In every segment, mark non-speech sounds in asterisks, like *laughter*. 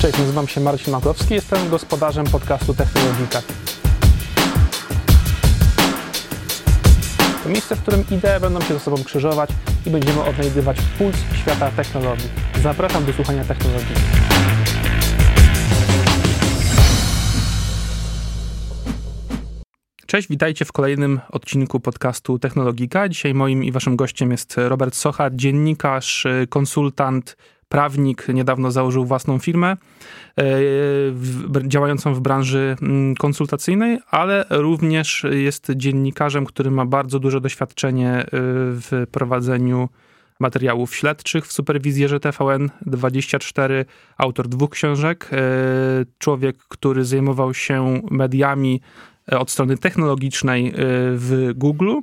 Cześć, nazywam się Marcin Makowski, jestem gospodarzem podcastu Technologika. To miejsce, w którym idee będą się ze sobą krzyżować i będziemy odnajdywać puls świata technologii. Zapraszam do słuchania technologii. Cześć, witajcie w kolejnym odcinku podcastu Technologika. Dzisiaj moim i waszym gościem jest Robert Socha, dziennikarz, konsultant, prawnik, niedawno założył własną firmę e, działającą w branży mm, konsultacyjnej, ale również jest dziennikarzem, który ma bardzo duże doświadczenie e, w prowadzeniu materiałów śledczych w superwizjerze TVN24, autor dwóch książek, e, człowiek, który zajmował się mediami od strony technologicznej w Google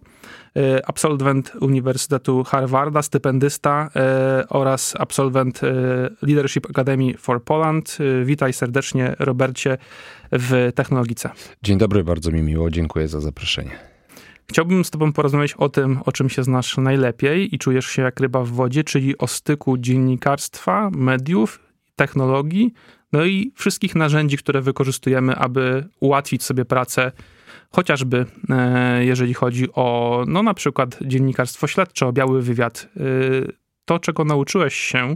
absolwent Uniwersytetu Harvarda, stypendysta e, oraz absolwent e, Leadership Academy for Poland. Witaj serdecznie, Robercie, w Technologice. Dzień dobry, bardzo mi miło, dziękuję za zaproszenie. Chciałbym z Tobą porozmawiać o tym, o czym się znasz najlepiej i czujesz się jak ryba w wodzie, czyli o styku dziennikarstwa, mediów, technologii, no i wszystkich narzędzi, które wykorzystujemy, aby ułatwić sobie pracę chociażby e, jeżeli chodzi o, no na przykład dziennikarstwo śledcze, o biały wywiad. E, to, czego nauczyłeś się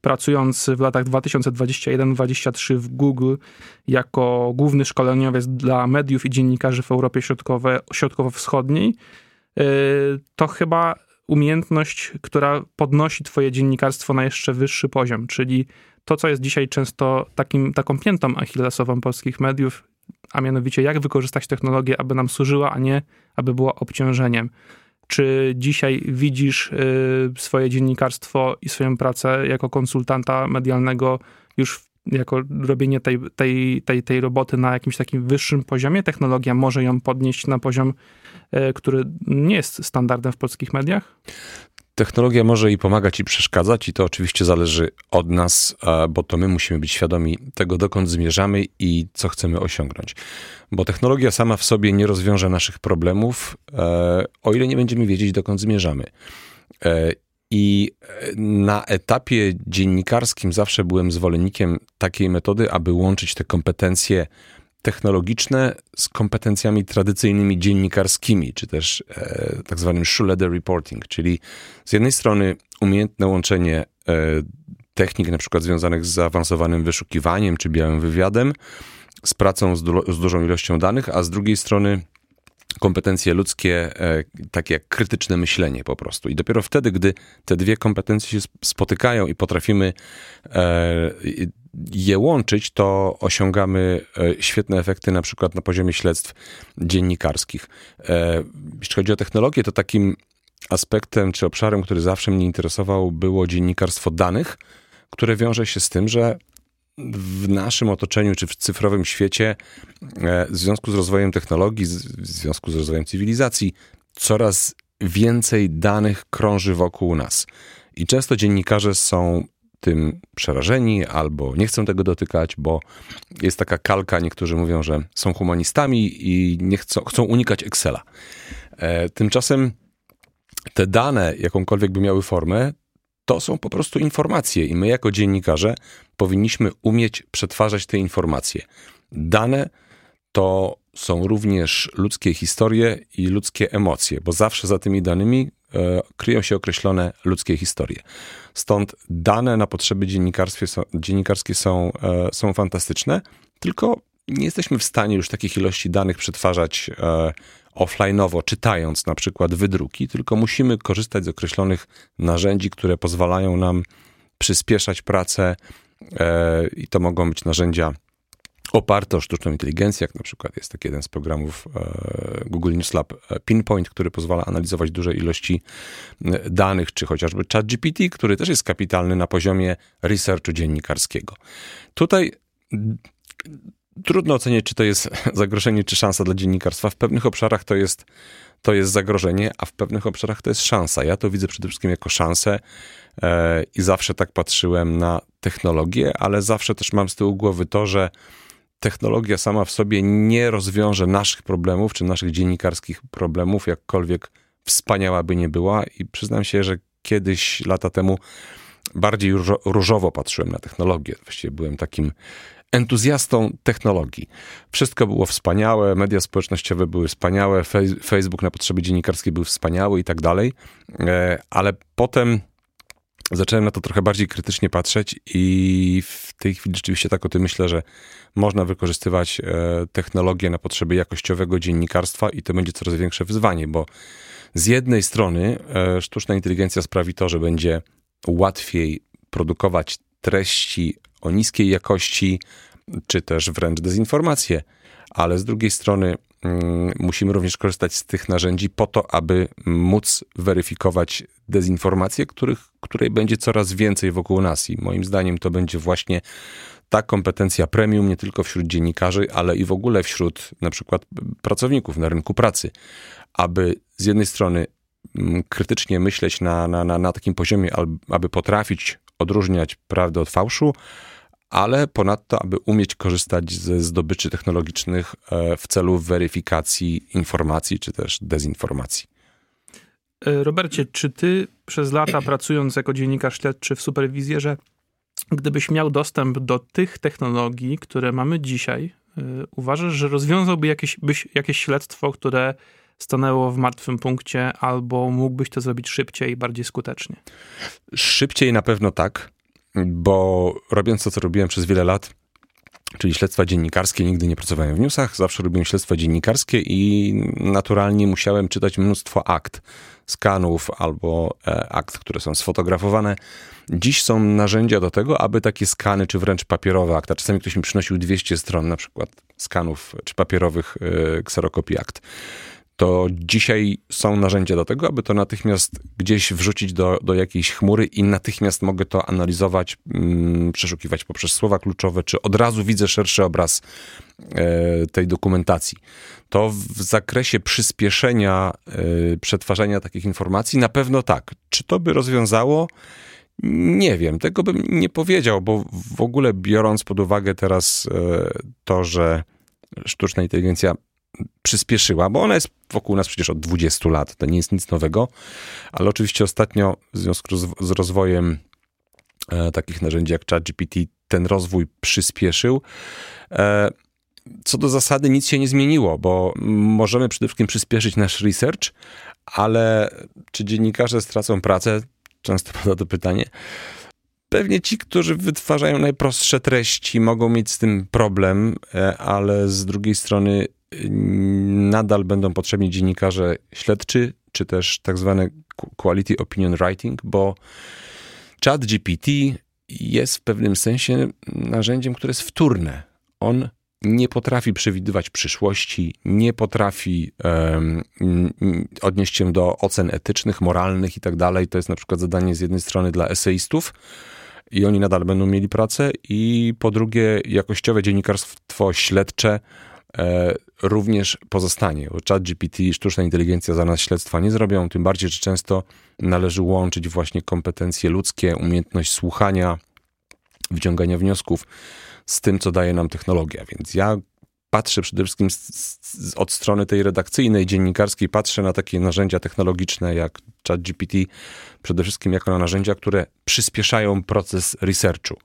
pracując w latach 2021-2023 w Google jako główny szkoleniowiec dla mediów i dziennikarzy w Europie Środkowo-Wschodniej, e, to chyba umiejętność, która podnosi twoje dziennikarstwo na jeszcze wyższy poziom, czyli to, co jest dzisiaj często takim, taką piętą achillesową polskich mediów, a mianowicie jak wykorzystać technologię, aby nam służyła, a nie aby była obciążeniem. Czy dzisiaj widzisz y, swoje dziennikarstwo i swoją pracę jako konsultanta medialnego już jako robienie tej, tej, tej, tej roboty na jakimś takim wyższym poziomie? Technologia może ją podnieść na poziom, y, który nie jest standardem w polskich mediach? Technologia może i pomagać i przeszkadzać, i to oczywiście zależy od nas, bo to my musimy być świadomi tego, dokąd zmierzamy i co chcemy osiągnąć. Bo technologia sama w sobie nie rozwiąże naszych problemów, e, o ile nie będziemy wiedzieć, dokąd zmierzamy. E, I na etapie dziennikarskim zawsze byłem zwolennikiem takiej metody, aby łączyć te kompetencje technologiczne z kompetencjami tradycyjnymi dziennikarskimi, czy też e, tak zwanym shoe-leather reporting, czyli z jednej strony umiejętne łączenie e, technik na przykład związanych z zaawansowanym wyszukiwaniem czy białym wywiadem, z pracą z, du z dużą ilością danych, a z drugiej strony kompetencje ludzkie, e, takie jak krytyczne myślenie po prostu. I dopiero wtedy, gdy te dwie kompetencje się spotykają i potrafimy e, je łączyć, to osiągamy e, świetne efekty na przykład na poziomie śledztw dziennikarskich. Jeśli chodzi o technologię, to takim aspektem czy obszarem, który zawsze mnie interesował, było dziennikarstwo danych, które wiąże się z tym, że w naszym otoczeniu, czy w cyfrowym świecie, e, w związku z rozwojem technologii, w związku z rozwojem cywilizacji, coraz więcej danych krąży wokół nas. I często dziennikarze są tym przerażeni albo nie chcą tego dotykać, bo jest taka kalka, niektórzy mówią, że są humanistami i nie chcą, chcą unikać Excela. E, tymczasem te dane, jakąkolwiek by miały formę, to są po prostu informacje i my jako dziennikarze powinniśmy umieć przetwarzać te informacje. Dane to są również ludzkie historie i ludzkie emocje, bo zawsze za tymi danymi kryją się określone ludzkie historie. Stąd dane na potrzeby dziennikarskie są, e, są fantastyczne, tylko nie jesteśmy w stanie już takich ilości danych przetwarzać e, offline'owo, czytając na przykład wydruki, tylko musimy korzystać z określonych narzędzi, które pozwalają nam przyspieszać pracę e, i to mogą być narzędzia oparte o sztuczną inteligencję, jak na przykład jest taki jeden z programów e, Google News Lab e, Pinpoint, który pozwala analizować duże ilości danych, czy chociażby ChatGPT, który też jest kapitalny na poziomie researchu dziennikarskiego. Tutaj trudno ocenić, czy to jest *laughs* zagrożenie, czy szansa dla dziennikarstwa. W pewnych obszarach to jest, to jest zagrożenie, a w pewnych obszarach to jest szansa. Ja to widzę przede wszystkim jako szansę e, i zawsze tak patrzyłem na technologię, ale zawsze też mam z tyłu głowy to, że technologia sama w sobie nie rozwiąże naszych problemów, czy naszych dziennikarskich problemów, jakkolwiek wspaniała by nie była. I przyznam się, że kiedyś, lata temu, bardziej różowo patrzyłem na technologię. Właściwie byłem takim entuzjastą technologii. Wszystko było wspaniałe, media społecznościowe były wspaniałe, Facebook na potrzeby dziennikarskie był wspaniały i tak dalej, e, ale potem zacząłem na to trochę bardziej krytycznie patrzeć i w tej chwili rzeczywiście tak o tym myślę, że można wykorzystywać e, technologię na potrzeby jakościowego dziennikarstwa i to będzie coraz większe wyzwanie, bo z jednej strony e, sztuczna inteligencja sprawi to, że będzie łatwiej produkować treści o niskiej jakości, czy też wręcz dezinformację, ale z drugiej strony musimy również korzystać z tych narzędzi po to, aby móc weryfikować dezinformację, których, której będzie coraz więcej wokół nas. I moim zdaniem to będzie właśnie ta kompetencja premium nie tylko wśród dziennikarzy, ale i w ogóle wśród na przykład pracowników na rynku pracy, aby z jednej strony mm, krytycznie myśleć na, na, na, na takim poziomie, aby potrafić odróżniać prawdę od fałszu, ale ponadto, aby umieć korzystać ze zdobyczy technologicznych e, w celu weryfikacji informacji czy też dezinformacji. E, Robercie, czy ty przez lata *clears throat* pracując jako dziennikarz śledczy w superwizjerze, gdybyś miał dostęp do tych technologii, które mamy dzisiaj, e, uważasz, że rozwiązałby jakieś, byś jakieś śledztwo, które stanęło w martwym punkcie, albo mógłbyś to zrobić szybciej i bardziej skutecznie? Szybciej na pewno tak, bo robiąc to, co robiłem przez wiele lat, czyli śledztwa dziennikarskie, nigdy nie pracowałem w newsach, zawsze robiłem śledztwa dziennikarskie i naturalnie musiałem czytać mnóstwo akt, skanów albo e, akt, które są sfotografowane. Dziś są narzędzia do tego, aby takie skany, czy wręcz papierowe akta, czasami ktoś mi przynosił 200 stron na przykład skanów, czy papierowych e, kserokopii akt to dzisiaj są narzędzia do tego, aby to natychmiast gdzieś wrzucić do, do jakiejś chmury i natychmiast mogę to analizować, mm, przeszukiwać poprzez słowa kluczowe, czy od razu widzę szerszy obraz e, tej dokumentacji. To w zakresie przyspieszenia e, przetwarzania takich informacji na pewno tak. Czy to by rozwiązało? Nie wiem, tego bym nie powiedział, bo w ogóle biorąc pod uwagę teraz e, to, że sztuczna inteligencja przyspieszyła, bo ona jest wokół nas przecież od 20 lat, to nie jest nic nowego, ale oczywiście ostatnio w związku z rozwojem e, takich narzędzi jak ChatGPT ten rozwój przyspieszył. E, co do zasady nic się nie zmieniło, bo możemy przede wszystkim przyspieszyć nasz research, ale czy dziennikarze stracą pracę? Często *laughs* pada to pytanie. Pewnie ci, którzy wytwarzają najprostsze treści, mogą mieć z tym problem, e, ale z drugiej strony nadal będą potrzebni dziennikarze śledczy, czy też tak zwane quality opinion writing, bo chat GPT jest w pewnym sensie narzędziem, które jest wtórne. On nie potrafi przewidywać przyszłości, nie potrafi um, odnieść się do ocen etycznych, moralnych i tak dalej. To jest na przykład zadanie z jednej strony dla eseistów, i oni nadal będą mieli pracę, i po drugie, jakościowe dziennikarstwo śledcze również pozostanie. Chat GPT i sztuczna inteligencja za nas śledztwa nie zrobią, tym bardziej, że często należy łączyć właśnie kompetencje ludzkie, umiejętność słuchania, wyciągania wniosków z tym, co daje nam technologia. Więc ja patrzę przede wszystkim z, z, od strony tej redakcyjnej, dziennikarskiej, patrzę na takie narzędzia technologiczne jak ChatGPT, przede wszystkim jako na narzędzia, które przyspieszają proces researchu,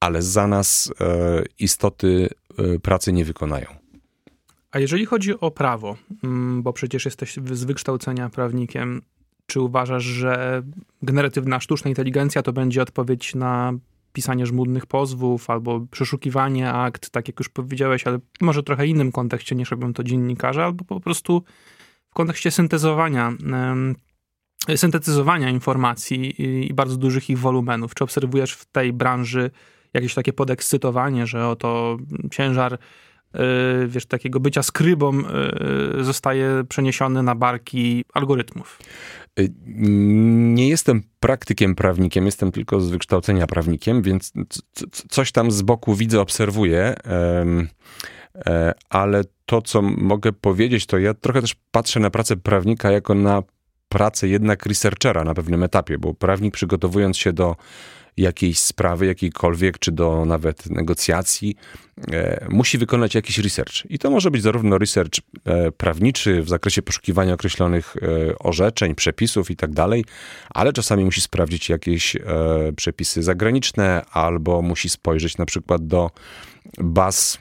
ale za nas e, istoty e, pracy nie wykonają. A jeżeli chodzi o prawo, mm, bo przecież jesteś z wykształcenia prawnikiem, czy uważasz, że generatywna sztuczna inteligencja to będzie odpowiedź na pisanie żmudnych pozwów albo przeszukiwanie akt, tak jak już powiedziałeś, ale może trochę innym kontekście niż robią to dziennikarze, albo po prostu w kontekście syntezowania, syntetyzowania informacji i bardzo dużych ich wolumenów. Czy obserwujesz w tej branży jakieś takie podekscytowanie, że oto ciężar wiesz, takiego bycia skrybą e, zostaje przeniesiony na barki algorytmów. E, nie jestem praktykiem prawnikiem, jestem tylko z wykształcenia prawnikiem, więc coś tam z boku widzę, obserwuję, ale to, co mogę powiedzieć, to ja trochę też patrzę na pracę prawnika jako na pracę jednak researchera na pewnym etapie, bo prawnik przygotowując się do jakiejś sprawy, jakiejkolwiek, czy do nawet negocjacji, e, musi wykonać jakiś research. I to może być zarówno research e, prawniczy w zakresie poszukiwania określonych e, orzeczeń, przepisów i tak dalej, ale czasami musi sprawdzić jakieś przepisy zagraniczne, albo musi spojrzeć na przykład do baz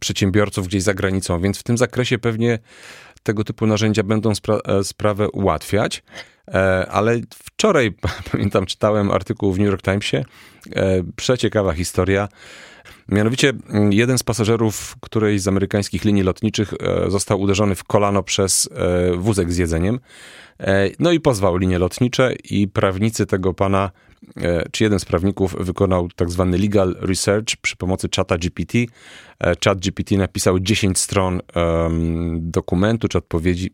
przedsiębiorców gdzieś za granicą, więc w tym zakresie pewnie tego typu narzędzia będą spra sprawę ułatwiać. E, ale wczoraj, *laughs* pamiętam, czytałem artykuł w New York Timesie, e, przeciekawa historia. Mianowicie mm, jeden z pasażerów którejś z amerykańskich linii lotniczych e, został uderzony w kolano przez wózek z jedzeniem. No i pozwał linie lotnicze i prawnicy tego pana, czy jeden z prawników wykonał tak zwany legal research przy pomocy czata GPT. Chat GPT napisał 10 stron dokumentu, czy odpowiedzi,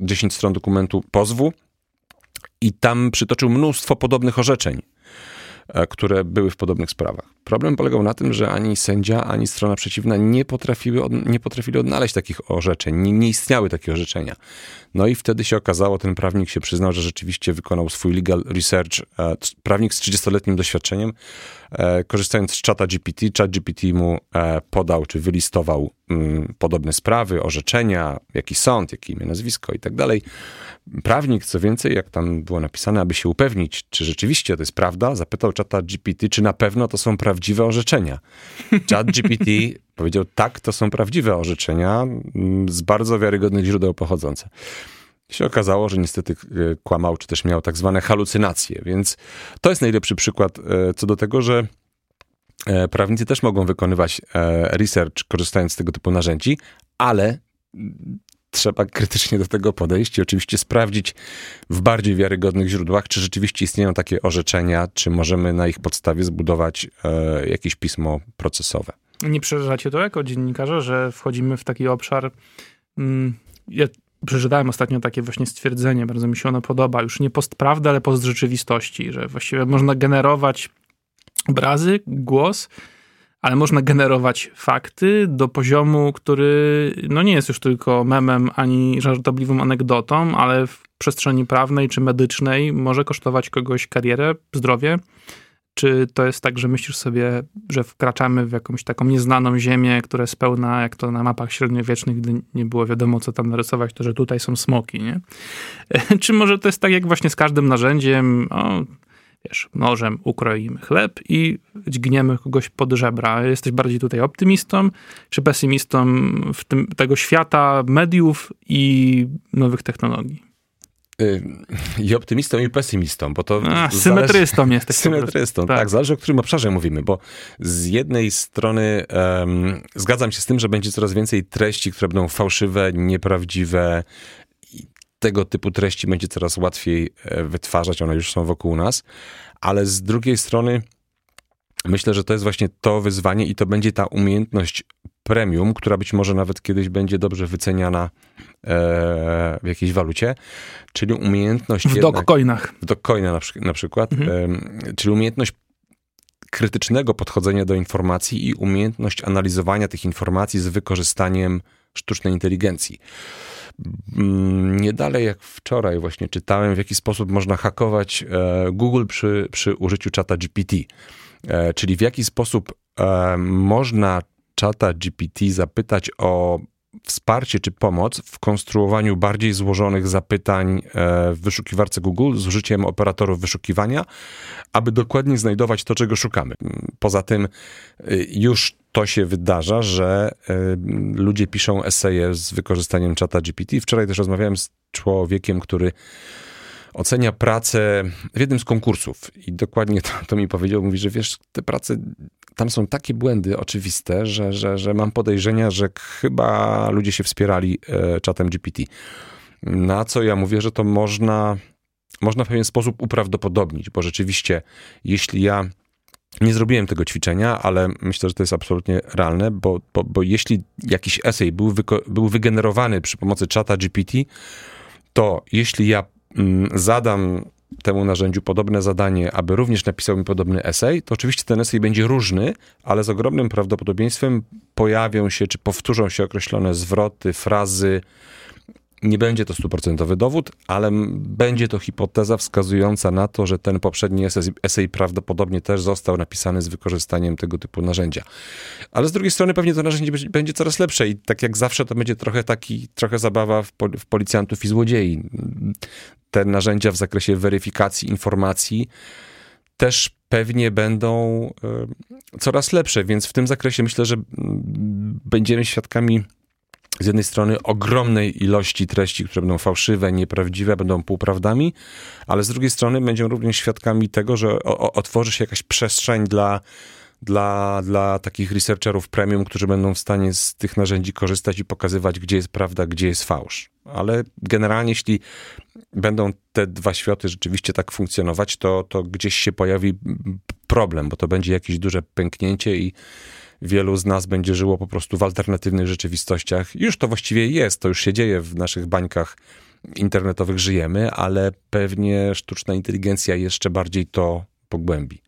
10 stron dokumentu pozwu i tam przytoczył mnóstwo podobnych orzeczeń, e, które były w podobnych sprawach. Problem polegał na tym, że ani sędzia, ani strona przeciwna nie, potrafiły, nie potrafili odnaleźć takich orzeczeń, nie, nie istniały takie orzeczenia. No i wtedy się okazało, ten prawnik się przyznał, że rzeczywiście wykonał swój legal research, e, prawnik z 30-letnim doświadczeniem, e, korzystając z czata GPT, chat GPT mu podał, czy wylistował mm, podobne sprawy, orzeczenia, jaki sąd, jakie imię, nazwisko i tak dalej. Prawnik, co więcej, jak tam było napisane, aby się upewnić, czy rzeczywiście to jest prawda, zapytał czata GPT, czy na pewno to są prawdziwe orzeczenia. Chat *laughs* GPT powiedział, tak, to są prawdziwe orzeczenia mm, z bardzo wiarygodnych źródeł pochodzące. I się okazało, że niestety e, kłamał, czy też miał tak zwane halucynacje, więc to jest najlepszy przykład e, co do tego, że e, prawnicy też mogą wykonywać research korzystając z tego typu narzędzi, ale trzeba krytycznie do tego podejść i oczywiście sprawdzić w bardziej wiarygodnych źródłach, czy rzeczywiście istnieją takie orzeczenia, czy możemy na ich podstawie zbudować e, jakieś pismo procesowe. Nie przerażacie to jako dziennikarze, że wchodzimy w taki obszar. Mm, ja przeczytałem ostatnio takie właśnie stwierdzenie, bardzo mi się ono podoba. Już nie postprawda, ale post rzeczywistości, że właściwie można generować obrazy, głos ale można generować fakty do poziomu, który no nie jest już tylko memem ani żartobliwą anegdotą, ale w przestrzeni prawnej czy medycznej może kosztować kogoś karierę, zdrowie. Czy to jest tak, że myślisz sobie, że wkraczamy w jakąś taką nieznaną ziemię, która jest pełna, jak to na mapach średniowiecznych, gdy nie było wiadomo, co tam narysować, to że tutaj są smoki, nie? *laughs* Czy może to jest tak, jak właśnie z każdym narzędziem, o, wiesz, nożem ukroimy chleb i dźgniemy kogoś pod żebra. Jesteś bardziej tutaj optymistą czy pesymistą w tym, tego świata mediów i nowych technologii? Y, I optymistą, i pesymistą, bo to. A, symetrystą zależy, jesteś. Symetrystą, tak. tak. Zależy o którym obszarze mówimy, bo z jednej strony um, zgadzam się z tym, że będzie coraz więcej treści, które będą fałszywe, nieprawdziwe, tego typu treści będzie coraz łatwiej e, wytwarzać, one już są wokół nas, ale z drugiej strony myślę, że to jest właśnie to wyzwanie i to będzie ta umiejętność premium, która być może nawet kiedyś będzie dobrze wyceniana e, w jakiejś walucie, czyli umiejętność... W dokcoinach. W dokcoina na, na przykład, mhm. czyli umiejętność krytycznego podchodzenia do informacji i umiejętność analizowania tych informacji z wykorzystaniem sztucznej inteligencji. Mm, nie dalej jak wczoraj właśnie czytałem, w jaki sposób można hakować e, Google przy, przy użyciu czata GPT. E, czyli w jaki sposób e, można czata GPT zapytać o wsparcie czy pomoc w konstruowaniu bardziej złożonych zapytań w wyszukiwarce Google z użyciem operatorów wyszukiwania, aby dokładnie znajdować to, czego szukamy. Poza tym już to się wydarza, że y, ludzie piszą eseje z wykorzystaniem czata GPT. Wczoraj też rozmawiałem z człowiekiem, który ocenia pracę w jednym z konkursów i dokładnie to, to, mi powiedział, mówi, że wiesz, te prace, tam są takie błędy oczywiste, że, że, że mam podejrzenia, że chyba ludzie się wspierali e, czatem GPT. Na co ja mówię, że to można, można w pewien sposób uprawdopodobnić, bo rzeczywiście, jeśli ja nie zrobiłem tego ćwiczenia, ale myślę, że to jest absolutnie realne, bo, bo, bo jeśli jakiś esej był, był wygenerowany przy pomocy czata GPT, to jeśli ja mm, zadam temu narzędziu podobne zadanie, aby również napisał mi podobny esej, to oczywiście ten esej będzie różny, ale z ogromnym prawdopodobieństwem pojawią się, czy powtórzą się określone zwroty, frazy, Nie będzie to stuprocentowy dowód, ale będzie to hipoteza wskazująca na to, że ten poprzedni esej, prawdopodobnie też został napisany z wykorzystaniem tego typu narzędzia. Ale z drugiej strony pewnie to narzędzie będzie coraz lepsze i tak jak zawsze to będzie trochę taki, trochę zabawa w, w policjantów i złodziei. Te narzędzia w zakresie weryfikacji informacji też pewnie będą e, coraz lepsze, więc w tym zakresie myślę, że będziemy świadkami z jednej strony ogromnej ilości treści, które będą fałszywe, nieprawdziwe, będą półprawdami, ale z drugiej strony będziemy również świadkami tego, że otworzy się jakaś przestrzeń dla, dla, dla takich researcherów premium, którzy będą w stanie z tych narzędzi korzystać i pokazywać, gdzie jest prawda, gdzie jest fałsz. Ale generalnie, jeśli będą te dwa światy rzeczywiście tak funkcjonować, to, to gdzieś się pojawi problem, bo to będzie jakieś duże pęknięcie i wielu z nas będzie żyło po prostu w alternatywnych rzeczywistościach. Już to właściwie jest, to już się dzieje w naszych bańkach internetowych żyjemy, ale pewnie sztuczna inteligencja jeszcze bardziej to pogłębi.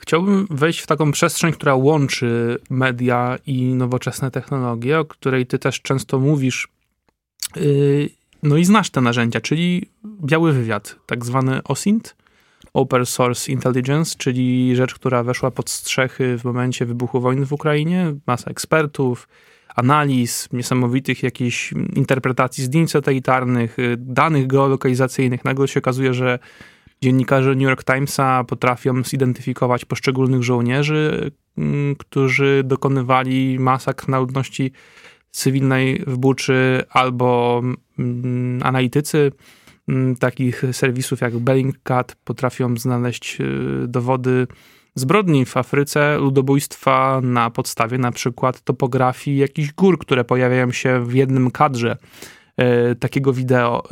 Chciałbym wejść w taką przestrzeń, która łączy media i nowoczesne technologie, o której ty też często mówisz. Yy, no i znasz te narzędzia, czyli biały wywiad, tak zwany OSINT Open Source Intelligence, czyli rzecz, która weszła pod strzechy w momencie wybuchu wojny w Ukrainie. Masa ekspertów, analiz, niesamowitych jakichś interpretacji zdjęć satelitarnych, y, danych geolokalizacyjnych. Nagle się okazuje, że dziennikarze New York Timesa potrafią zidentyfikować poszczególnych żołnierzy, mm, którzy dokonywali masakr na ludności cywilnej w Buczy, albo mm, analitycy takich serwisów jak Bellingcat potrafią znaleźć y, dowody zbrodni w Afryce, ludobójstwa na podstawie na przykład topografii jakichś gór, które pojawiają się w jednym kadrze y, takiego wideo.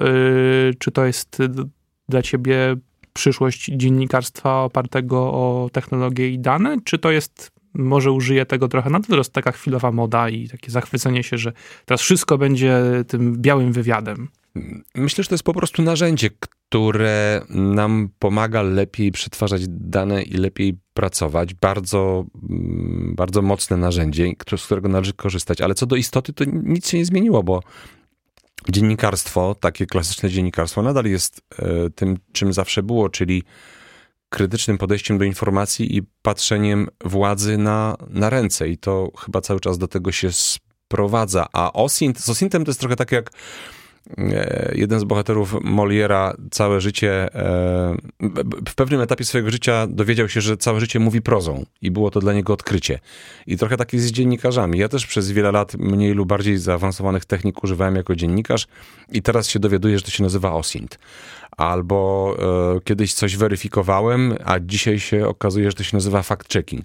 Y, czy to jest dla ciebie przyszłość dziennikarstwa opartego o technologię i dane, czy to jest może użyję tego trochę na wyrost, taka chwilowa moda i takie zachwycenie się, że teraz wszystko będzie tym białym wywiadem. Myślę, że to jest po prostu narzędzie, które nam pomaga lepiej przetwarzać dane i lepiej pracować. Bardzo, mm, bardzo mocne narzędzie, z którego należy korzystać. Ale co do istoty, to nic się nie zmieniło, bo dziennikarstwo, takie klasyczne dziennikarstwo, nadal jest e, tym, czym zawsze było, czyli krytycznym podejściem do informacji i patrzeniem władzy na, na ręce. I to chyba cały czas do tego się sprowadza. A OSINT, z OSINTem to jest trochę tak jak jeden z bohaterów Moliera całe życie, e, w pewnym etapie swojego życia dowiedział się, że całe życie mówi prozą i było to dla niego odkrycie. I trochę tak jest z dziennikarzami. Ja też przez wiele lat mniej lub bardziej zaawansowanych technik używałem jako dziennikarz i teraz się dowiaduję, że to się nazywa OSINT. Albo e, kiedyś coś weryfikowałem, a dzisiaj się okazuje, że to się nazywa fact-checking.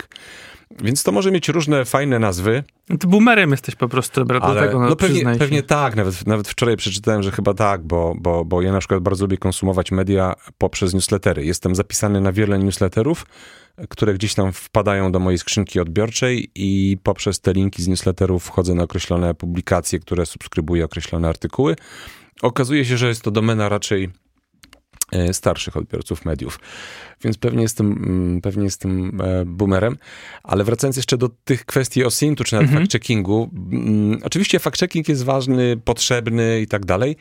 Więc to może mieć różne fajne nazwy. Ty boomerem jesteś po prostu, dobra, ale, tego, no, no pewnie, pewnie tak, nawet, nawet wczoraj przeczytałem, że chyba tak, bo, bo, bo ja na przykład bardzo lubię konsumować media poprzez newslettery. Jestem zapisany na wiele newsletterów, które gdzieś tam wpadają do mojej skrzynki odbiorczej i poprzez te linki z newsletterów wchodzę na określone publikacje, które subskrybuję określone artykuły. Okazuje się, że jest to domena raczej starszych odbiorców mediów. Więc pewnie jestem, mm, pewnie jestem e, boomerem. Ale wracając jeszcze do tych kwestii OSINT-u, czy nawet mhm. fact-checkingu. Mm, oczywiście fact-checking jest ważny, potrzebny i tak dalej,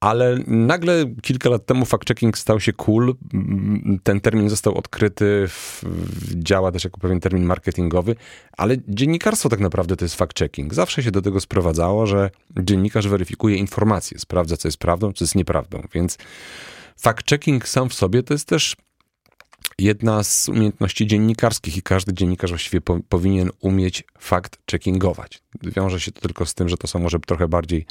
ale nagle kilka lat temu fact-checking stał się cool. Ten termin został odkryty, w, działa też jako pewien termin marketingowy, ale dziennikarstwo tak naprawdę to jest fact-checking. Zawsze się do tego sprowadzało, że dziennikarz weryfikuje informacje, sprawdza, co jest prawdą, co jest nieprawdą. Więc fact-checking sam w sobie to jest też jedna z umiejętności dziennikarskich i każdy dziennikarz właściwie po, powinien umieć fact-checkingować. Wiąże się to tylko z tym, że to są może trochę bardziej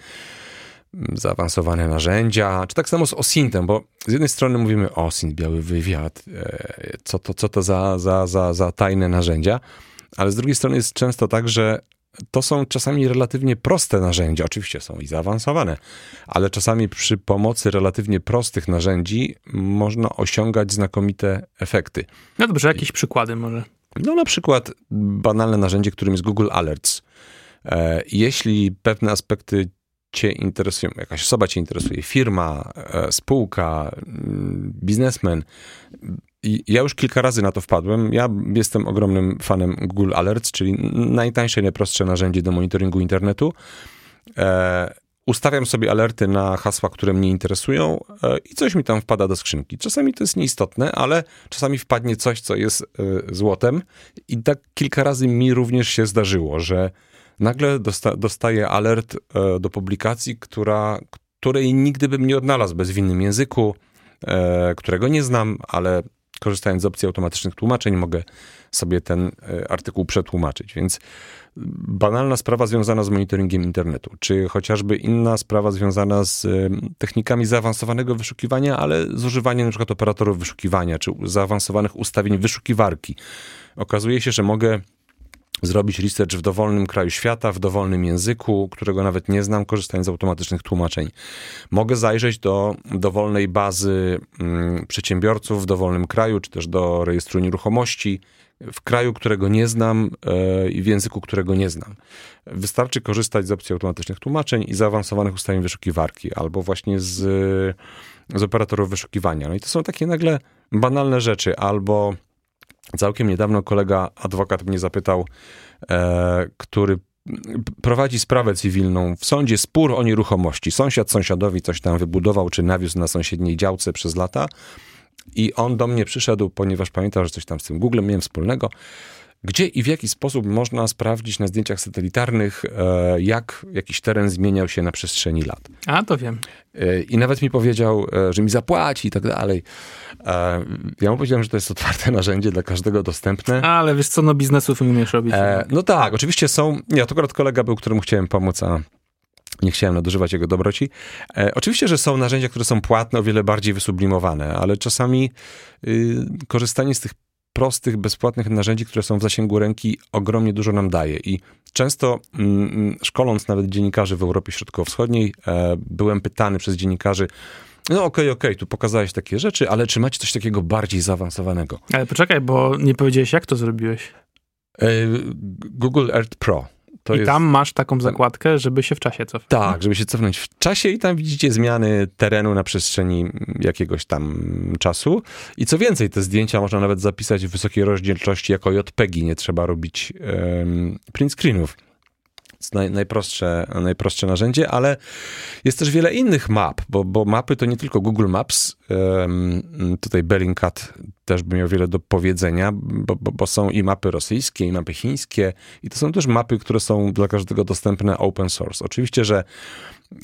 mm, zaawansowane narzędzia, czy tak samo z OSINTem, bo z jednej strony mówimy OSINT, biały wywiad, e, co to, co to za, za, za, za tajne narzędzia, ale z drugiej strony jest często tak, że to są czasami relatywnie proste narzędzia. Oczywiście są i zaawansowane, ale czasami przy pomocy relatywnie prostych narzędzi można osiągać znakomite efekty. No dobrze, jakieś przykłady może? No na przykład banalne narzędzie, którym jest Google Alerts. E, jeśli pewne aspekty cię interesują, jakaś osoba cię interesuje, firma, e, spółka, mm, biznesmen, i ja już kilka razy na to wpadłem. Ja jestem ogromnym fanem Google Alerts, czyli najtańsze, najprostsze narzędzie do monitoringu internetu. E, ustawiam sobie alerty na hasła, które mnie interesują e, i coś mi tam wpada do skrzynki. Czasami to jest nieistotne, ale czasami wpadnie coś, co jest e, złotem i tak kilka razy mi również się zdarzyło, że nagle dosta dostaję alert e, do publikacji, która, której nigdy bym nie odnalazł bez w innym języku, którego nie znam, ale korzystając z opcji automatycznych tłumaczeń mogę sobie ten artykuł przetłumaczyć. Więc banalna sprawa związana z monitoringiem internetu, czy chociażby inna sprawa związana z technikami zaawansowanego wyszukiwania, ale z używaniem np. operatorów wyszukiwania, czy zaawansowanych ustawień wyszukiwarki. Okazuje się, że mogę zrobić research w dowolnym kraju świata, w dowolnym języku, którego nawet nie znam, korzystając z automatycznych tłumaczeń. Mogę zajrzeć do dowolnej bazy mm, przedsiębiorców w dowolnym kraju, czy też do rejestru nieruchomości w kraju, którego nie znam e, i w języku, którego nie znam. Wystarczy korzystać z opcji automatycznych tłumaczeń i zaawansowanych ustawień wyszukiwarki, albo właśnie z, z operatorów wyszukiwania. No i to są takie nagle banalne rzeczy, albo całkiem niedawno kolega adwokat mnie zapytał, e, który prowadzi sprawę cywilną w sądzie, spór o nieruchomości. Sąsiad sąsiadowi coś tam wybudował, czy nawiózł na sąsiedniej działce przez lata i on do mnie przyszedł, ponieważ pamiętał, że coś tam z tym Google miałem wspólnego. Gdzie i w jaki sposób można sprawdzić na zdjęciach satelitarnych, e, jak jakiś teren zmieniał się na przestrzeni lat? A, to wiem. E, I nawet mi powiedział, e, że mi zapłaci i tak dalej. Ja mu powiedziałem, że to jest otwarte *laughs* narzędzie dla każdego dostępne. Ale wiesz co, no biznesów nie umiesz robić. No tak, oczywiście są. Ja to akurat kolega był, któremu chciałem pomóc, a nie chciałem nadużywać jego dobroci. E, oczywiście, że są narzędzia, które są płatne, o wiele bardziej wysublimowane, ale czasami y, korzystanie z tych prostych, bezpłatnych narzędzi, które są w zasięgu ręki, ogromnie dużo nam daje. I często mm, mm szkoląc nawet dziennikarzy w Europie Środkowo-Wschodniej, e, byłem pytany przez dziennikarzy, no okej, okay, okej, okay, tu pokazałeś takie rzeczy, ale czy macie coś takiego bardziej zaawansowanego? Ale poczekaj, bo nie powiedziałeś, jak to zrobiłeś. E, Google Earth Pro. To I jest... tam masz taką zakładkę, żeby się w czasie cofnąć. Tak, żeby się cofnąć w czasie i tam widzicie zmiany terenu na przestrzeni jakiegoś tam czasu. I co więcej, te zdjęcia można nawet zapisać w wysokiej rozdzielczości jako JPEGi, nie trzeba robić um, print screenów naj, najprostsze, najprostsze narzędzie, ale jest też wiele innych map, bo, bo mapy to nie tylko Google Maps. Tutaj Bellingcat też by miał wiele do powiedzenia, bo, bo, bo, są i mapy rosyjskie, i mapy chińskie, i to są też mapy, które są dla każdego dostępne open source. Oczywiście, że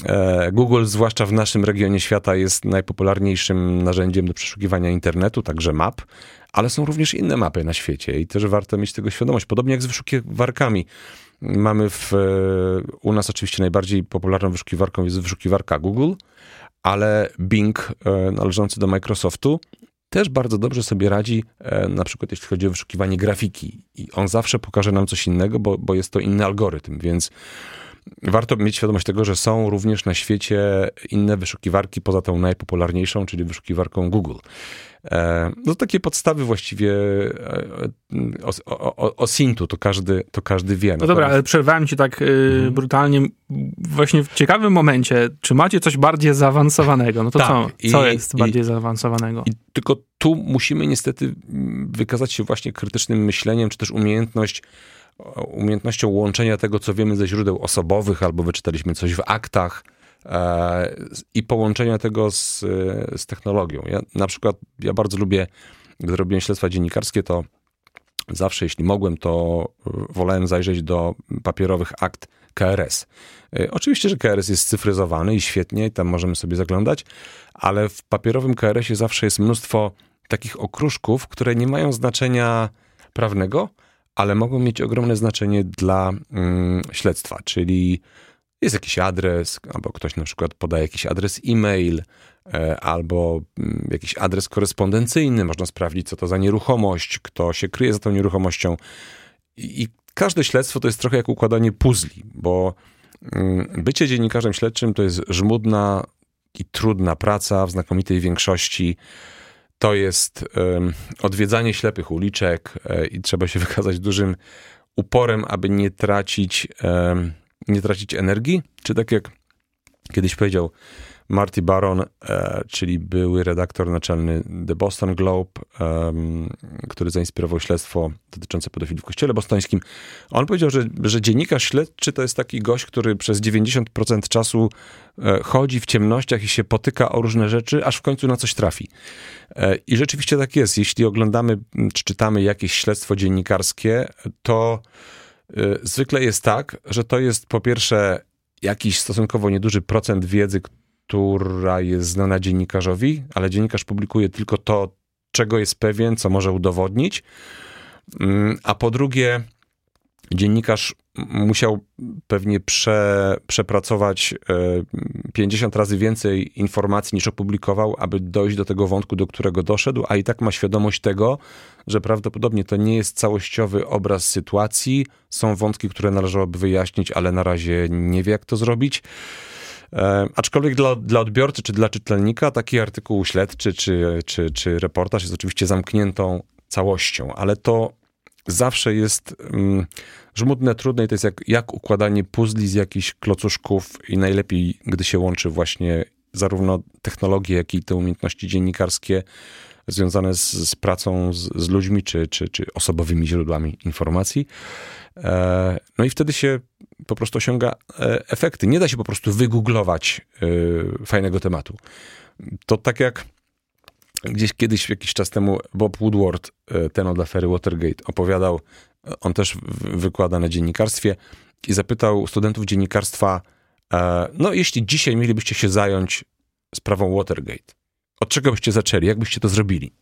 e, Google, zwłaszcza w naszym regionie świata, jest najpopularniejszym narzędziem do przeszukiwania internetu, także map, ale są również inne mapy na świecie i też warto mieć tego świadomość. Podobnie jak z wyszukiwarkami. Mamy w, u nas oczywiście najbardziej popularną wyszukiwarką jest wyszukiwarka Google, ale Bing e, należący do Microsoftu też bardzo dobrze sobie radzi, e, na przykład jeśli chodzi o wyszukiwanie grafiki. I on zawsze pokaże nam coś innego, bo, bo jest to inny algorytm, więc warto mieć świadomość tego, że są również na świecie inne wyszukiwarki poza tą najpopularniejszą, czyli wyszukiwarką Google. E, no takie podstawy właściwie e, o, o, o Sintu to każdy, to każdy wie. No dobra, ale przerwałem ci tak mhm. brutalnie właśnie w ciekawym momencie. Czy macie coś bardziej zaawansowanego? No to tak, co, co i, jest bardziej i, zaawansowanego? I tylko tu musimy niestety wykazać się właśnie krytycznym myśleniem, czy też umiejętność umiejętnością łączenia tego, co wiemy ze źródeł osobowych, albo wyczytaliśmy coś w aktach, i połączenia tego z, z technologią. Ja, na przykład ja bardzo lubię, gdy robiłem śledztwa dziennikarskie, to zawsze, jeśli mogłem, to wolałem zajrzeć do papierowych akt KRS. E, oczywiście, że KRS jest cyfryzowany i świetnie, tam możemy sobie zaglądać, ale w papierowym KRS-ie zawsze jest mnóstwo takich okruszków, które nie mają znaczenia prawnego, ale mogą mieć ogromne znaczenie dla mm, śledztwa, czyli jest jakiś adres, albo ktoś na przykład podaje jakiś adres e-mail, e, albo mm, jakiś adres korespondencyjny. Można sprawdzić, co to za nieruchomość, kto się kryje za tą nieruchomością. I każde śledztwo to jest trochę jak układanie puzli, bo mm, bycie dziennikarzem śledczym to jest żmudna i trudna praca w znakomitej większości. To jest odwiedzanie ślepych uliczek um, i trzeba się *laughs* wykazać dużym uporem, aby nie tracić nie tracić energii? Czy tak jak kiedyś powiedział Marty Baron, e, czyli były redaktor naczelny The Boston Globe, który zainspirował śledztwo dotyczące pedofilii w kościele bostońskim. On powiedział, że, że dziennikarz śledczy to jest taki gość, który przez 90% czasu e, chodzi w ciemnościach i się potyka o różne rzeczy, aż w końcu na coś trafi. E, I rzeczywiście tak jest. Jeśli oglądamy czy czytamy jakieś śledztwo dziennikarskie, to zwykle jest tak, że to jest po pierwsze jakiś stosunkowo nieduży procent wiedzy, która jest znana dziennikarzowi, ale dziennikarz publikuje tylko to, czego jest pewien, co może udowodnić. Mm, a po drugie, dziennikarz musiał pewnie prze, przepracować 50 e, razy więcej informacji niż opublikował, aby dojść do tego wątku, do którego doszedł, a i tak ma świadomość tego, że prawdopodobnie to nie jest całościowy obraz sytuacji. Są wątki, które należałoby wyjaśnić, ale na razie nie wie, jak to zrobić. E, aczkolwiek dla, dla odbiorcy czy dla czytelnika taki artykuł śledczy czy, czy, czy reportaż jest oczywiście zamkniętą całością, ale to zawsze jest mm, żmudne, trudne i to jest jak, jak układanie puzli z jakichś klocuszków i najlepiej, gdy się łączy właśnie zarówno technologię, jak i te umiejętności dziennikarskie związane z, z pracą z, z, ludźmi czy, czy, czy osobowymi źródłami informacji. E, no i wtedy się po prostu osiąga e, efekty. Nie da się po prostu wygooglować e, fajnego tematu. To tak jak gdzieś kiedyś, jakiś czas temu, Bob Woodward, ten od afery Watergate, opowiadał, on też wykłada na dziennikarstwie i zapytał studentów dziennikarstwa, no jeśli dzisiaj mielibyście się zająć sprawą Watergate, od czego byście zaczęli? Jak byście to zrobili?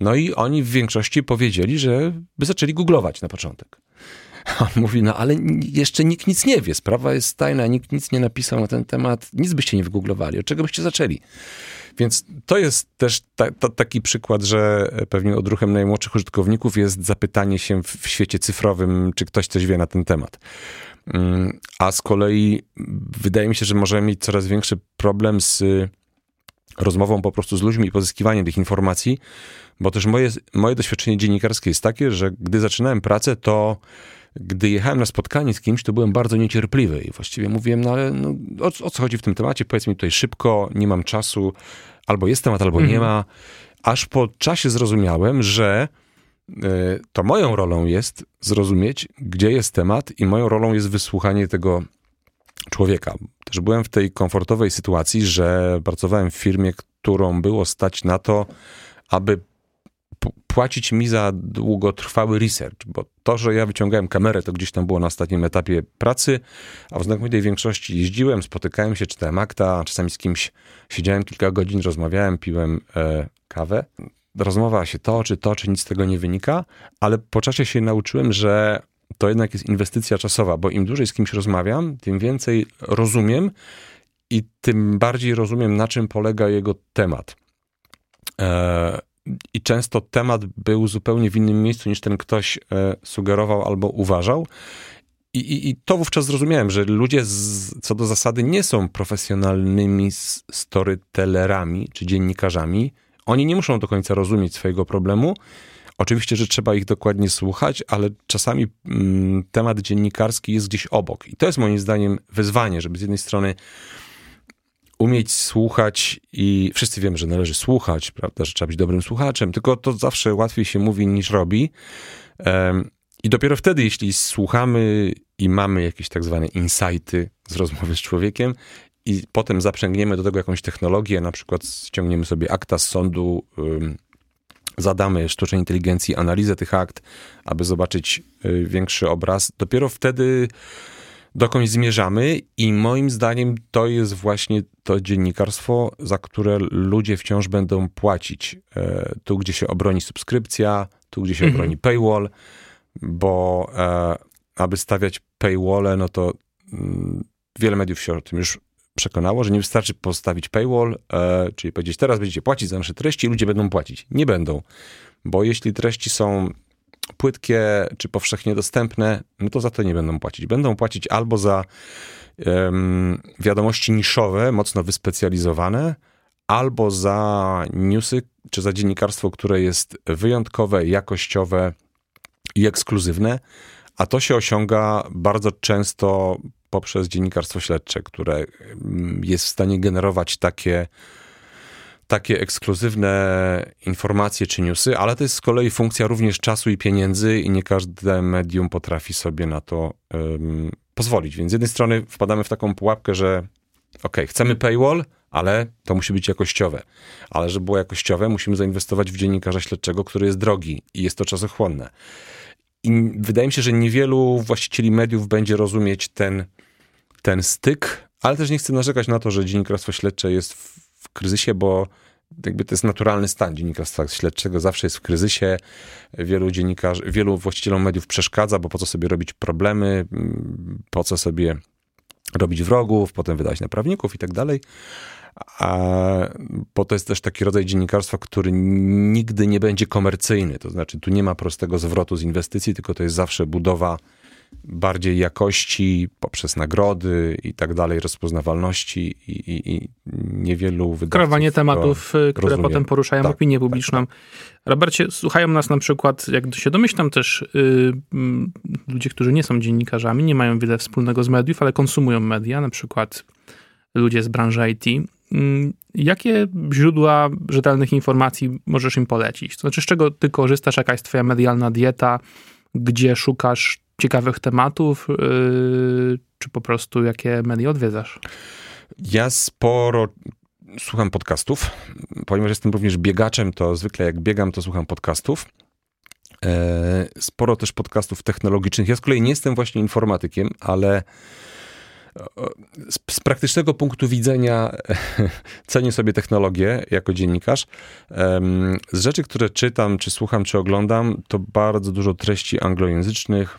No i oni w większości powiedzieli, że by zaczęli googlować na początek. *laughs* On mówi, no ale jeszcze nikt nic nie wie, sprawa jest tajna, nikt nic nie napisał na ten temat, nic byście nie wygooglowali, od czego byście zaczęli? Więc to jest też ta, ta, taki przykład, że pewnie odruchem najmłodszych użytkowników jest zapytanie się w, w świecie cyfrowym, czy ktoś coś wie na ten temat. Mm, a z kolei wydaje mi się, że możemy mieć coraz większy problem z rozmową po prostu z ludźmi i pozyskiwaniem tych informacji, bo też moje, moje doświadczenie dziennikarskie jest takie, że gdy zaczynałem pracę, to gdy jechałem na spotkanie z kimś, to byłem bardzo niecierpliwy i właściwie mówiłem, no ale no, o, o, co chodzi w tym temacie? Powiedz mi tutaj szybko, nie mam czasu, albo jest temat, albo mhm. nie ma. Aż po czasie zrozumiałem, że y, to moją rolą jest zrozumieć, gdzie jest temat i moją rolą jest wysłuchanie tego człowieka. Też byłem w tej komfortowej sytuacji, że pracowałem w firmie, którą było stać na to, aby płacić mi za długotrwały research, bo to, że ja wyciągałem kamerę, to gdzieś tam było na ostatnim etapie pracy, a w znakomitej większości jeździłem, spotykałem się, czytałem akta, czasami z kimś siedziałem kilka godzin, rozmawiałem, piłem e, kawę. Rozmowa się toczy, toczy, nic z tego nie wynika, ale po czasie się nauczyłem, że to jednak jest inwestycja czasowa, bo im dłużej z kimś rozmawiam, tym więcej rozumiem i tym bardziej rozumiem, na czym polega jego temat. E, I często temat był zupełnie w innym miejscu niż ten ktoś e, sugerował albo uważał. I, i, I, to wówczas zrozumiałem, że ludzie z, co do zasady nie są profesjonalnymi storytellerami czy dziennikarzami. Oni nie muszą do końca rozumieć swojego problemu, Oczywiście, że trzeba ich dokładnie słuchać, ale czasami mm, temat dziennikarski jest gdzieś obok. I to jest moim zdaniem wyzwanie, żeby z jednej strony umieć słuchać i wszyscy wiemy, że należy słuchać, prawda, że trzeba być dobrym słuchaczem, tylko to zawsze łatwiej się mówi niż robi. I dopiero wtedy, jeśli słuchamy i mamy jakieś tak zwane insighty z rozmowy z człowiekiem i potem zaprzęgniemy do tego jakąś technologię, na przykład ściągniemy sobie akta z sądu, zadamy sztucznej inteligencji analizę tych akt, aby zobaczyć y, większy obraz, dopiero wtedy dokądś zmierzamy i moim zdaniem to jest właśnie to dziennikarstwo, za które ludzie wciąż będą płacić. E, tu, gdzie się obroni subskrypcja, tu, gdzie się mhm. obroni paywall, bo e, aby stawiać paywall, no to mm, wiele mediów się o tym już przekonało, że nie wystarczy postawić paywall, e, czyli powiedzieć, teraz będziecie płacić za nasze treści i ludzie będą płacić. Nie będą, bo jeśli treści są płytkie czy powszechnie dostępne, no to za to nie będą płacić. Będą płacić albo za um, wiadomości niszowe, mocno wyspecjalizowane, albo za newsy czy za dziennikarstwo, które jest wyjątkowe, jakościowe i ekskluzywne, a to się osiąga bardzo często poprzez dziennikarstwo śledcze, które jest w stanie generować takie takie ekskluzywne informacje czy newsy, ale to jest z kolei funkcja również czasu i pieniędzy i nie każde medium potrafi sobie na to um, pozwolić. Więc z jednej strony wpadamy w taką pułapkę, że ok, chcemy paywall, ale to musi być jakościowe. Ale żeby było jakościowe, musimy zainwestować w dziennikarza śledczego, który jest drogi i jest to czasochłonne. I wydaje mi się, że niewielu właścicieli mediów będzie rozumieć ten, ten styk, ale też nie chcę narzekać na to, że dziennikarstwo śledcze jest kryzysie, bo jakby to jest naturalny stan dziennikarstwa śledczego, zawsze jest w kryzysie. Wielu dziennikarzy, wielu właścicielom mediów przeszkadza, bo po co sobie robić problemy, po co sobie robić wrogów, potem wydać na prawników i tak dalej. A, bo to jest też taki rodzaj dziennikarstwa, który nigdy nie będzie komercyjny. To znaczy, tu nie ma prostego zwrotu z inwestycji, tylko to jest zawsze budowa bardziej jakości poprzez nagrody i tak dalej, rozpoznawalności i, i, i niewielu wydawców. Kreowanie tematów, y, które rozumie. potem poruszają tak, opinię tak, publiczną. Tak, tak. Robercie, słuchają nas na przykład, jak się domyślam też, yy, ludzie, którzy nie są dziennikarzami, nie mają wiele wspólnego z mediów, ale konsumują media, na przykład ludzie z branży IT. Yy, jakie źródła rzetelnych informacji możesz im polecić? To znaczy, z czego ty korzystasz, jaka jest twoja medialna dieta, gdzie szukasz ciekawych tematów, yy, czy po prostu jakie media odwiedzasz? Ja sporo słucham podcastów, ponieważ jestem również biegaczem, to zwykle jak biegam, to słucham podcastów. E, sporo też podcastów technologicznych. Ja z kolei nie jestem właśnie informatykiem, ale z, z, praktycznego punktu widzenia *laughs* cenię sobie technologię jako dziennikarz. Z rzeczy, które czytam, czy słucham, czy oglądam, to bardzo dużo treści anglojęzycznych,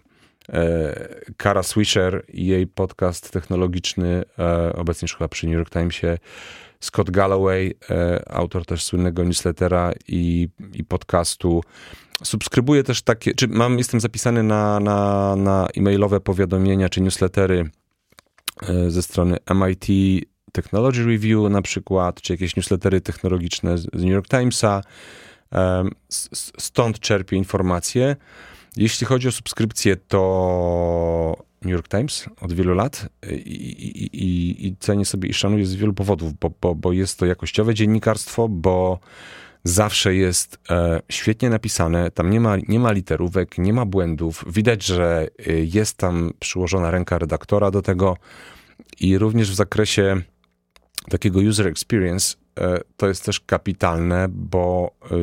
Kara Swisher i jej podcast technologiczny, e, obecnie chyba przy New York Timesie, Scott Galloway, e, autor też słynnego newslettera i, i podcastu. Subskrybuję też takie, czy mam, jestem zapisany na, na, na e-mailowe powiadomienia czy newslettery ze strony MIT Technology Review na przykład, czy jakieś newslettery technologiczne z New York Timesa. Stąd czerpię informacje. Jeśli chodzi o subskrypcję, to New York Times od wielu lat i, i, i, i cenię sobie i szanuję z wielu powodów, bo, bo, bo jest to jakościowe dziennikarstwo, bo zawsze jest e, świetnie napisane, tam nie ma, nie ma literówek, nie ma błędów, widać, że e, jest tam przyłożona ręka redaktora do tego i również w zakresie takiego user experience to jest też kapitalne, bo e,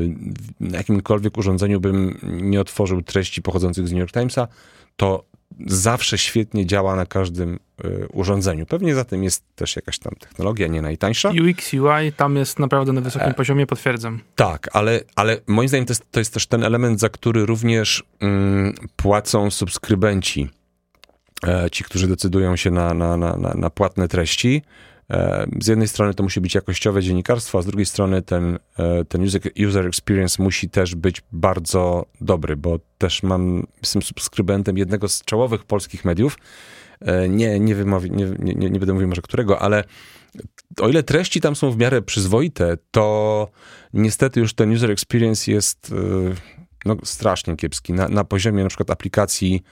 na jakimkolwiek urządzeniu bym nie otworzył treści pochodzących z New York Timesa, to zawsze świetnie działa na każdym e, urządzeniu. Pewnie za tym jest też jakaś tam technologia, nie najtańsza. UX, UI tam jest naprawdę na wysokim e, poziomie, potwierdzam. Tak, ale, ale moim zdaniem to jest, to jest też ten element, za który również mm, płacą subskrybenci, e, ci, którzy decydują się na, na, na, na płatne treści. E, z jednej strony to musi być jakościowe dziennikarstwo, a z drugiej strony ten, e, ten user experience musi też być bardzo dobry, bo też mam, jestem subskrybentem jednego z czołowych polskich mediów. E, nie, nie, wymowi, nie, nie, nie będę mówił może którego, ale o ile treści tam są w miarę przyzwoite, to niestety już ten user experience jest no, strasznie kiepski. Na, na poziomie na przykład aplikacji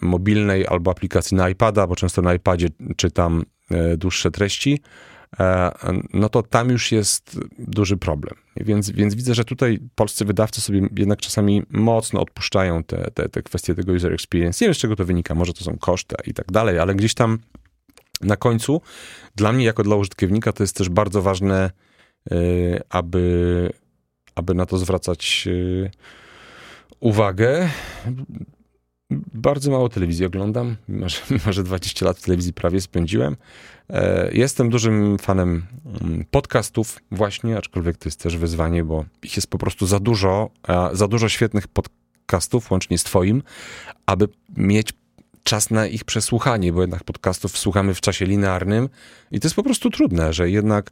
mobilnej albo aplikacji na iPada, bo często na iPadzie czytam dłuższe treści, e, no to tam już jest duży problem. Więc, więc widzę, że tutaj polscy wydawcy sobie jednak czasami mocno odpuszczają te, te, te kwestie tego user experience. Nie wiem, z czego to wynika, może to są koszty i tak dalej, ale gdzieś tam na końcu dla mnie, jako dla użytkownika, to jest też bardzo ważne, e, aby, aby na to zwracać uwagę. Bardzo mało telewizji oglądam, mimo że, *laughs* mimo że 20 lat w telewizji prawie spędziłem. E, jestem dużym fanem mm, podcastów właśnie, aczkolwiek to jest też wyzwanie, bo ich jest po prostu za dużo, za dużo świetnych podcastów, łącznie z twoim, aby mieć czas na ich przesłuchanie, bo jednak podcastów słuchamy w czasie linearnym i to jest po prostu trudne, że jednak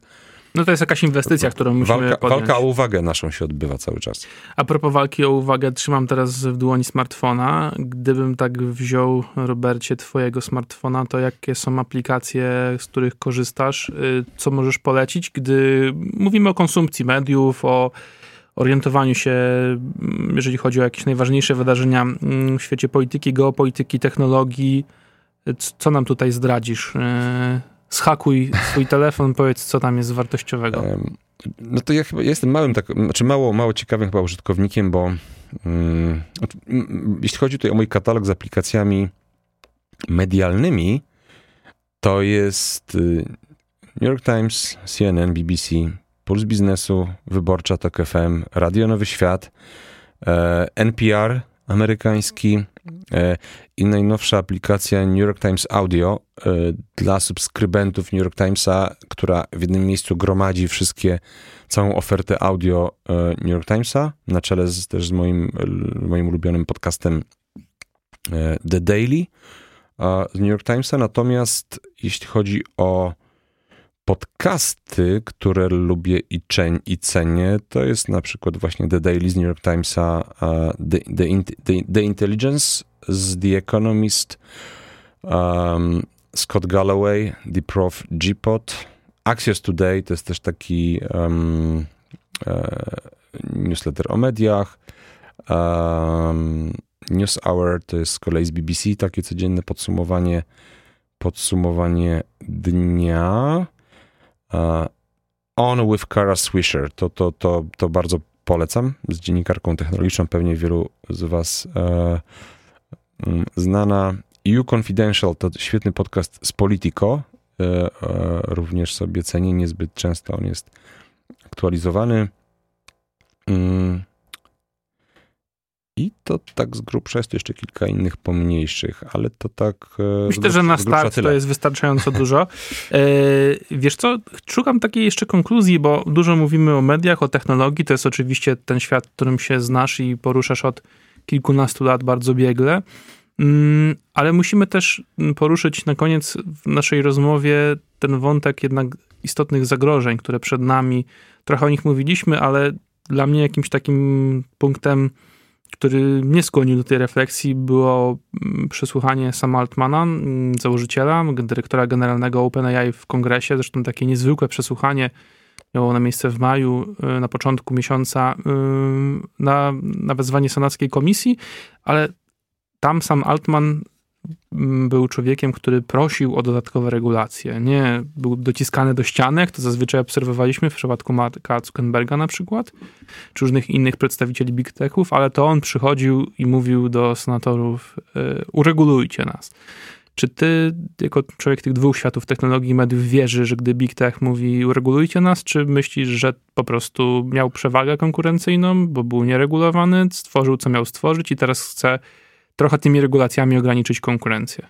no to jest jakaś inwestycja, którą musimy walka, podjąć. Walka o uwagę naszą się odbywa cały czas. A propos walki o uwagę, trzymam teraz w dłoni smartfona. Gdybym tak wziął, Robercie, twojego smartfona, to jakie są aplikacje, z których korzystasz? Y, co możesz polecić, gdy mówimy o konsumpcji mediów, o orientowaniu się, jeżeli chodzi o jakieś najważniejsze wydarzenia mm, w świecie polityki, geopolityki, technologii, Co nam tutaj zdradzisz? Schakuj swój telefon, powiedz, co tam jest wartościowego. No to ja chyba jestem małym, tak, znaczy mało, mało ciekawym chyba użytkownikiem, bo um, jeśli chodzi tutaj o mój katalog z aplikacjami medialnymi, to jest y, New York Times, CNN, BBC, Puls Biznesu, Wyborcza, TOK FM, Radio Nowy Świat, e, NPR amerykański e, i najnowsza aplikacja New York Times Audio e, dla subskrybentów New York Timesa, która w jednym miejscu gromadzi wszystkie, całą ofertę audio New York Timesa, na czele z, też z moim, moim ulubionym podcastem The Daily z New York Timesa. Natomiast jeśli chodzi o podcasty, które lubię i, czeń, i cenię, to jest na przykład właśnie The Daily z New York Timesa, The, The, The, The Intelligence z The Economist, um, Scott Galloway, The Prof. G-Pod, Axios Today to jest też taki um, e, newsletter o mediach, um, News Hour to jest z kolei z BBC takie codzienne podsumowanie podsumowanie dnia. On with Kara Swisher. To, to, to, to bardzo polecam. Z dziennikarką technologiczną, pewnie wielu z Was e, mm, znana. You Confidential to świetny podcast z Politico. E, e, również sobie cenię, niezbyt często on jest aktualizowany. Mm. I to tak z grubsza jest jeszcze kilka innych pomniejszych, ale to tak. E, Myślę, że na start to jest wystarczająco dużo. *laughs* E, wiesz co, szukam takiej jeszcze konkluzji, bo dużo mówimy o mediach, o technologii. To jest oczywiście ten świat, w którym się znasz i poruszasz od kilkunastu lat bardzo biegle. Mm, ale musimy też poruszyć na koniec w naszej rozmowie ten wątek jednak istotnych zagrożeń, które przed nami. Trochę o nich mówiliśmy, ale dla mnie jakimś takim punktem który mnie skłonił do tej refleksji, było mm, przesłuchanie Sama Altmana, mm, założyciela, dyrektora generalnego OpenAI w kongresie. Zresztą takie niezwykłe przesłuchanie miało na miejsce w maju, y, na początku miesiąca, y, na, na wezwanie senackiej komisji, ale tam sam Altman był człowiekiem, który prosił o dodatkowe regulacje. Nie był dociskany do ściany, jak to zazwyczaj obserwowaliśmy w przypadku Marka Zuckerberga na przykład, czy różnych innych przedstawicieli big techów, ale to on przychodził i mówił do senatorów, e, uregulujcie nas. Czy ty, jako człowiek tych dwóch światów technologii i mediów, wierzy, że gdy Big Tech mówi uregulujcie nas, czy myślisz, że po prostu miał przewagę konkurencyjną, bo był nieregulowany, stworzył co miał stworzyć i teraz chce trochę tymi regulacjami ograniczyć konkurencję?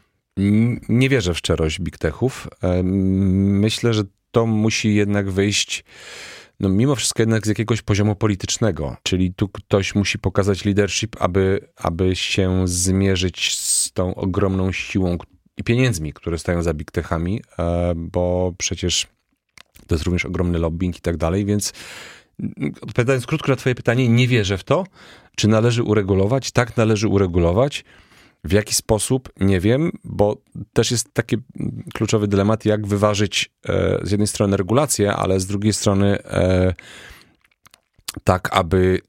Nie wierzę w szczerość big techów. Myślę, że to musi jednak wyjść no mimo wszystko jednak z jakiegoś poziomu politycznego, czyli tu ktoś musi pokazać leadership, aby, aby się zmierzyć z tą ogromną siłą i pieniędzmi, które stoją za big techami, e, bo przecież to jest również ogromny lobbying i tak dalej, więc odpowiadając krótko na twoje pytanie, nie wierzę w to. Czy należy uregulować? Tak, należy uregulować. W jaki sposób? Nie wiem, bo też jest taki kluczowy dylemat, jak wyważyć e, z jednej strony regulacje, ale z drugiej strony e, tak, aby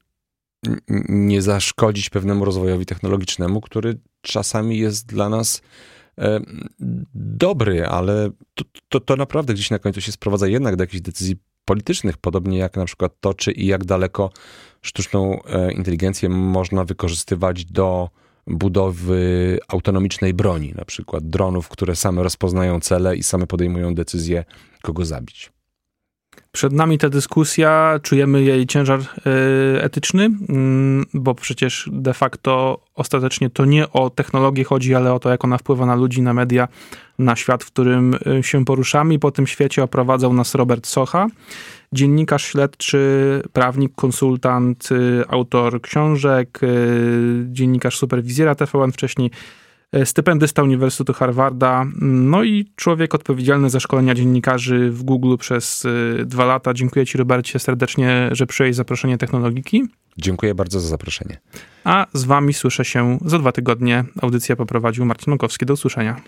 nie zaszkodzić pewnemu rozwojowi technologicznemu, który czasami jest dla nas e, dobry, ale to, to, to, naprawdę gdzieś na końcu się sprowadza jednak do jakichś decyzji politycznych, podobnie jak na przykład to, czy i jak daleko sztuczną e, inteligencję można wykorzystywać do budowy autonomicznej broni, na przykład dronów, które same rozpoznają cele i same podejmują decyzję, kogo zabić. Przed nami ta dyskusja, czujemy jej ciężar e, etyczny, mm, bo przecież de facto ostatecznie to nie o technologię chodzi, ale o to, jak ona wpływa na ludzi, na media, na świat, w którym e, się poruszamy. Po tym świecie oprowadzał nas Robert Socha, dziennikarz śledczy, prawnik, konsultant, e, autor książek, dziennikarz superwizjera TVN, wcześniej stypendysta Uniwersytetu Harvarda, no i człowiek odpowiedzialny za szkolenia dziennikarzy w Google przez e, dwa lata. Dziękuję Ci, Robercie, serdecznie, że przyjąłeś zaproszenie Technologiki. Dziękuję bardzo za zaproszenie. A z Wami słyszę się za dwa tygodnie. Audycję poprowadził Marcin Makowski. Do usłyszenia.